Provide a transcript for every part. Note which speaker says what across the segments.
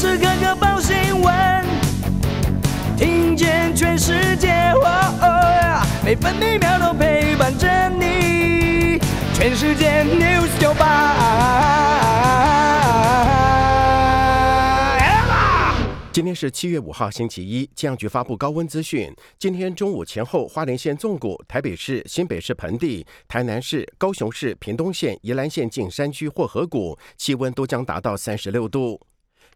Speaker 1: 时刻刻报新闻，听见全世界，每分每秒都陪伴着你。全世界 news 九
Speaker 2: 今天是七月五号，星期一。气象局发布高温资讯，今天中午前后，花莲县纵谷、台北市、新北市盆地、台南市、高雄市、屏东县、宜兰县近山区或河谷，气温都将达到三十六度。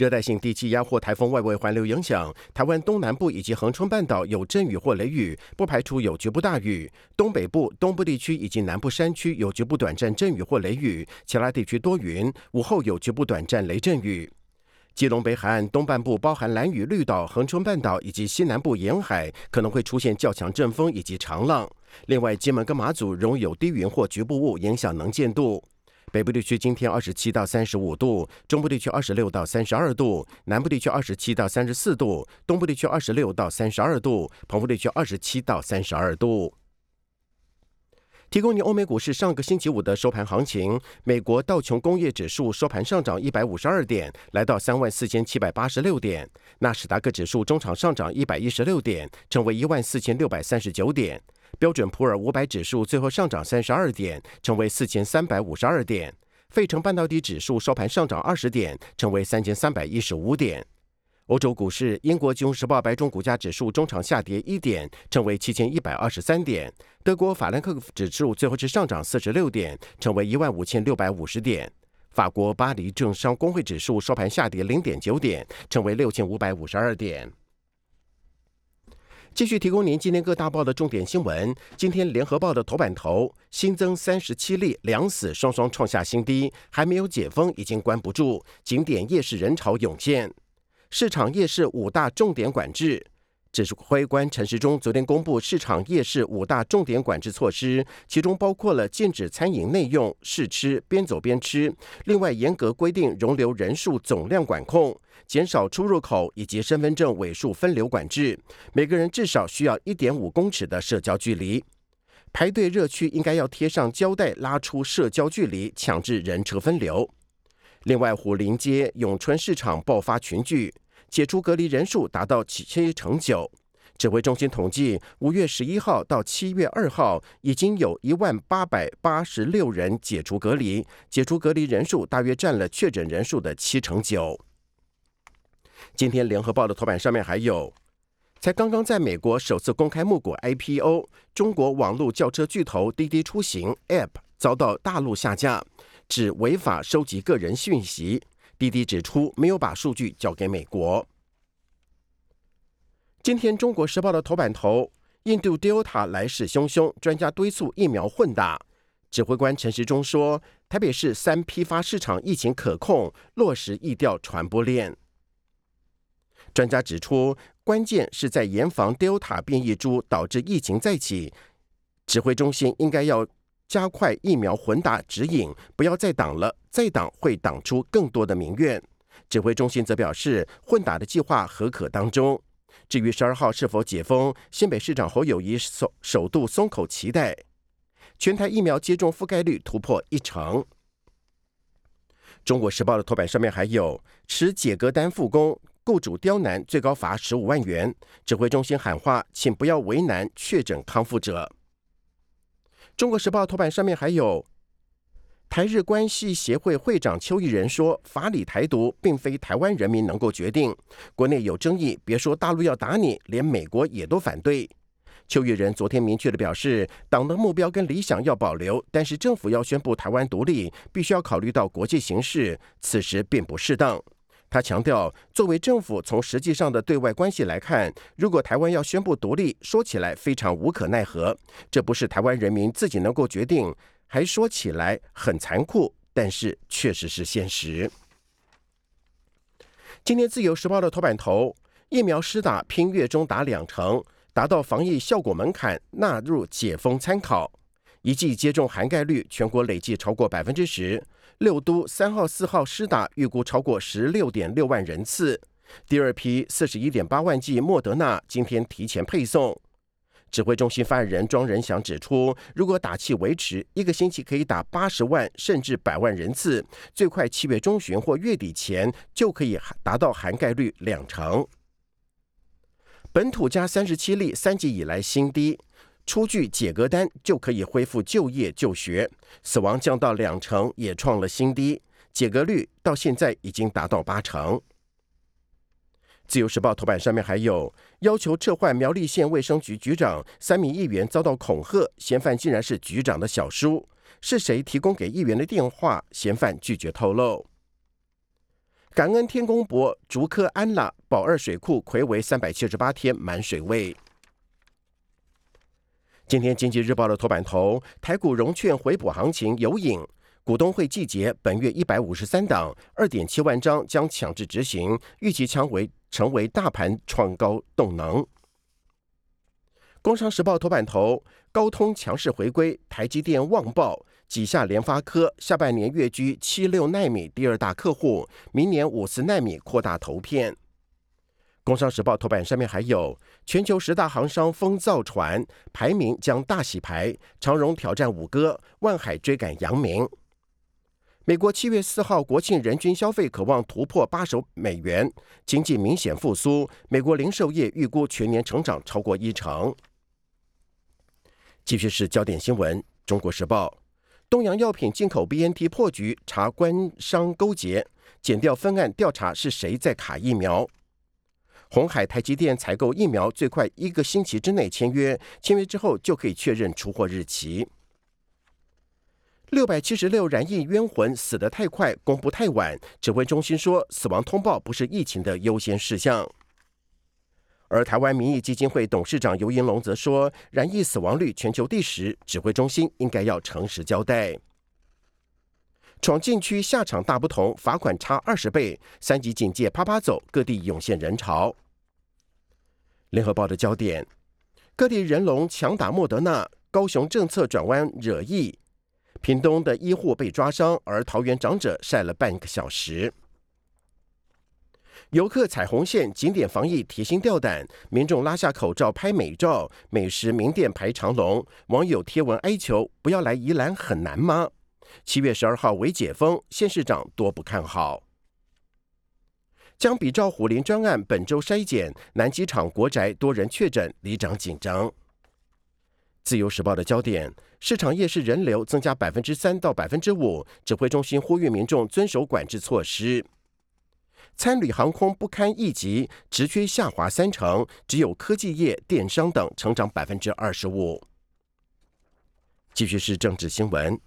Speaker 2: 热带性低气压或台风外围环流影响，台湾东南部以及恒春半岛有阵雨或雷雨，不排除有局部大雨。东北部、东部地区以及南部山区有局部短暂阵雨或雷雨，其他地区多云，午后有局部短暂雷阵雨。基隆北海岸东半部包含蓝屿、绿岛、恒春半岛以及西南部沿海可能会出现较强阵风以及长浪。另外，金门跟马祖容有低云或局部雾影响能见度。北部地区今天二十七到三十五度，中部地区二十六到三十二度，南部地区二十七到三十四度，东部地区二十六到三十二度，澎湖地区二十七到三十二度。提供你欧美股市上个星期五的收盘行情。美国道琼工业指数收盘上涨一百五十二点，来到三万四千七百八十六点。纳斯达克指数中场上涨一百一十六点，成为一万四千六百三十九点。标准普尔五百指数最后上涨三十二点，成为四千三百五十二点。费城半导体指数收盘上涨二十点，成为三千三百一十五点。欧洲股市，英国金融时报白种股价指数中场下跌一点，成为七千一百二十三点。德国法兰克福指数最后是上涨四十六点，成为一万五千六百五十点。法国巴黎政商工会指数收盘下跌零点九点，成为六千五百五十二点。继续提供您今天各大报的重点新闻。今天联合报的头版头新增三十七例两死，双双创下新低，还没有解封，已经关不住，景点夜市人潮涌现。市场夜市五大重点管制，指挥官陈时中昨天公布市场夜市五大重点管制措施，其中包括了禁止餐饮内用、试吃、边走边吃，另外严格规定容留人数总量管控，减少出入口以及身份证尾数分流管制，每个人至少需要一点五公尺的社交距离，排队热区应该要贴上胶带拉出社交距离，强制人车分流。另外，虎林街永春市场爆发群聚，解除隔离人数达到七成九。指挥中心统计，五月十一号到七月二号，已经有一万八百八十六人解除隔离，解除隔离人数大约占了确诊人数的七成九。今天联合报的头版上面还有，才刚刚在美国首次公开募股 IPO，中国网络轿车巨头滴滴出行 App 遭到大陆下架。指违法收集个人讯息，滴滴指出没有把数据交给美国。今天《中国时报》的头版头，印度 Delta 来势汹汹，专家敦促疫苗混打。指挥官陈时中说，台北市三批发市场疫情可控，落实疫调传播链。专家指出，关键是在严防 Delta 变异株导致疫情再起，指挥中心应该要。加快疫苗混打指引，不要再挡了，再挡会挡出更多的民怨。指挥中心则表示，混打的计划何可当中。至于十二号是否解封，新北市长侯友谊首首度松口，期待全台疫苗接种覆盖率突破一成。中国时报的头版上面还有持解隔单复工，雇主刁难，最高罚十五万元。指挥中心喊话，请不要为难确诊康复者。中国时报头版上面还有台日关系协会会长邱毅仁说：“法理台独并非台湾人民能够决定，国内有争议，别说大陆要打你，连美国也都反对。”邱毅仁昨天明确的表示，党的目标跟理想要保留，但是政府要宣布台湾独立，必须要考虑到国际形势，此时并不适当。他强调，作为政府，从实际上的对外关系来看，如果台湾要宣布独立，说起来非常无可奈何，这不是台湾人民自己能够决定，还说起来很残酷，但是确实是现实。今天自由时报的头版头，疫苗施打拼月中打两成，达到防疫效果门槛，纳入解封参考，一剂接种涵盖率全国累计超过百分之十。六都三号、四号施打，预估超过十六点六万人次。第二批四十一点八万剂莫德纳今天提前配送。指挥中心发言人庄仁祥指出，如果打气维持，一个星期可以打八十万甚至百万人次，最快七月中旬或月底前就可以达到涵盖率两成。本土加三十七例，三级以来新低，出具解隔单就可以恢复就业就学，死亡降到两成，也创了新低，解隔率到现在已经达到八成。自由时报头版上面还有要求撤换苗栗县卫生局局长，三名议员遭到恐吓，嫌犯竟然是局长的小叔，是谁提供给议员的电话？嫌犯拒绝透露。感恩天公伯竹科安拉宝二水库魁为三百七十八天满水位。今天经济日报的头版头，台股融券回补行情有影。股东会季节本月一百五十三档，二点七万张将强制执行，预期将为成为大盘创高动能。工商时报头版头，高通强势回归，台积电旺爆，挤下联发科，下半年跃居七六纳米第二大客户，明年五十纳米扩大投片。工商时报头版上面还有全球十大航商风造船排名将大洗牌，长荣挑战五哥，万海追赶阳明。美国七月四号国庆人均消费渴望突破八十美元，经济明显复苏。美国零售业预估全年成长超过一成。继续是焦点新闻，《中国时报》：东洋药品进口 BNT 破局，查官商勾结，减掉分案调查是谁在卡疫苗？红海台积电采购疫苗最快一个星期之内签约，签约之后就可以确认出货日期。六百七十六染疫冤魂死得太快，公布太晚。指挥中心说，死亡通报不是疫情的优先事项。而台湾民意基金会董事长尤银龙则说，染疫死亡率全球第十，指挥中心应该要诚实交代。闯禁区下场大不同，罚款差二十倍，三级警戒啪啪走，各地涌现人潮。联合报的焦点，各地人龙强打莫德纳，高雄政策转弯惹议。屏东的医护被抓伤，而桃园长者晒了半个小时。游客踩红线，景点防疫提心吊胆，民众拉下口罩拍美照，美食名店排长龙，网友贴文哀求：不要来宜兰很难吗？七月十二号为解封，县市长多不看好。将比照虎林专案本周筛检，南机场国宅多人确诊，里长紧张。自由时报的焦点。市场夜市人流增加百分之三到百分之五，指挥中心呼吁民众遵守管制措施。参旅航空不堪一击，直缺下滑三成，只有科技业、电商等成长百分之二十五。继续是政治新闻。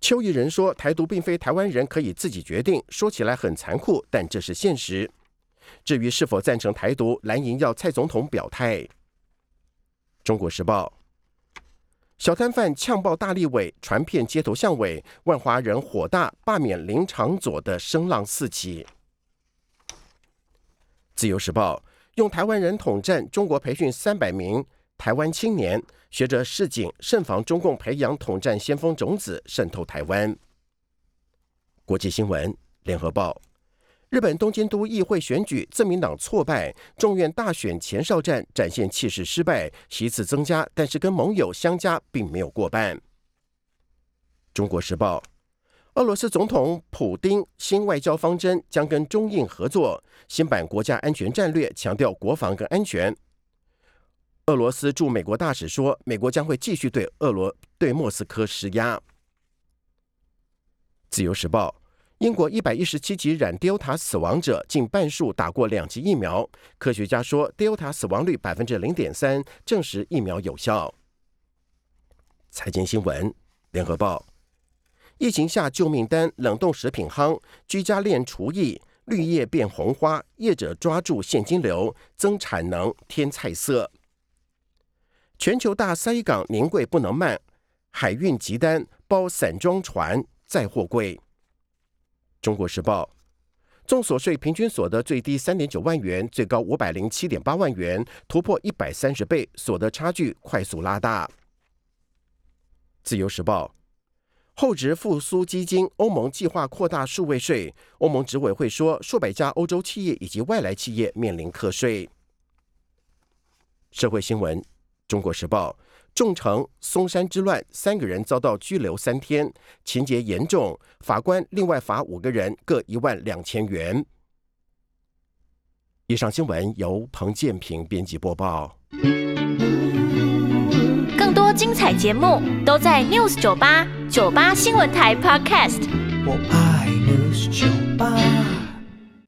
Speaker 2: 邱毅人说，台独并非台湾人可以自己决定，说起来很残酷，但这是现实。至于是否赞成台独，蓝营要蔡总统表态。中国时报：小摊贩呛爆大立委，传遍街头巷尾，万华人火大，罢免林长佐的声浪四起。自由时报：用台湾人统战，中国培训三百名台湾青年，学着示警，慎防中共培养统战先锋种子渗透台湾。国际新闻：联合报。日本东京都议会选举，自民党挫败；众院大选前哨战展现气势失败，席次增加，但是跟盟友相加并没有过半。中国时报：俄罗斯总统普京新外交方针将跟中印合作，新版国家安全战略强调国防跟安全。俄罗斯驻美国大使说，美国将会继续对俄罗对莫斯科施压。自由时报。英国一百一十七级染 Delta 死亡者近半数打过两剂疫苗，科学家说 Delta 死亡率百分之零点三，证实疫苗有效。财经新闻，联合报：疫情下救命单，冷冻食品夯，居家练厨艺，绿叶变红花，业者抓住现金流，增产能，添菜色。全球大塞港宁贵不能慢，海运急单包散装船载货柜。中国时报：重所税平均所得最低三点九万元，最高五百零七点八万元，突破一百三十倍，所得差距快速拉大。自由时报：后值复苏基金欧盟计划扩大数位税，欧盟执委会说，数百家欧洲企业以及外来企业面临课税。社会新闻：中国时报。众城松山之乱，三个人遭到拘留三天，情节严重，法官另外罚五个人各一万两千元。以上新闻由彭建平编辑播报。
Speaker 3: 更多精彩节目都在 News 九八九八新闻台 Podcast。
Speaker 1: 我爱 News 九八。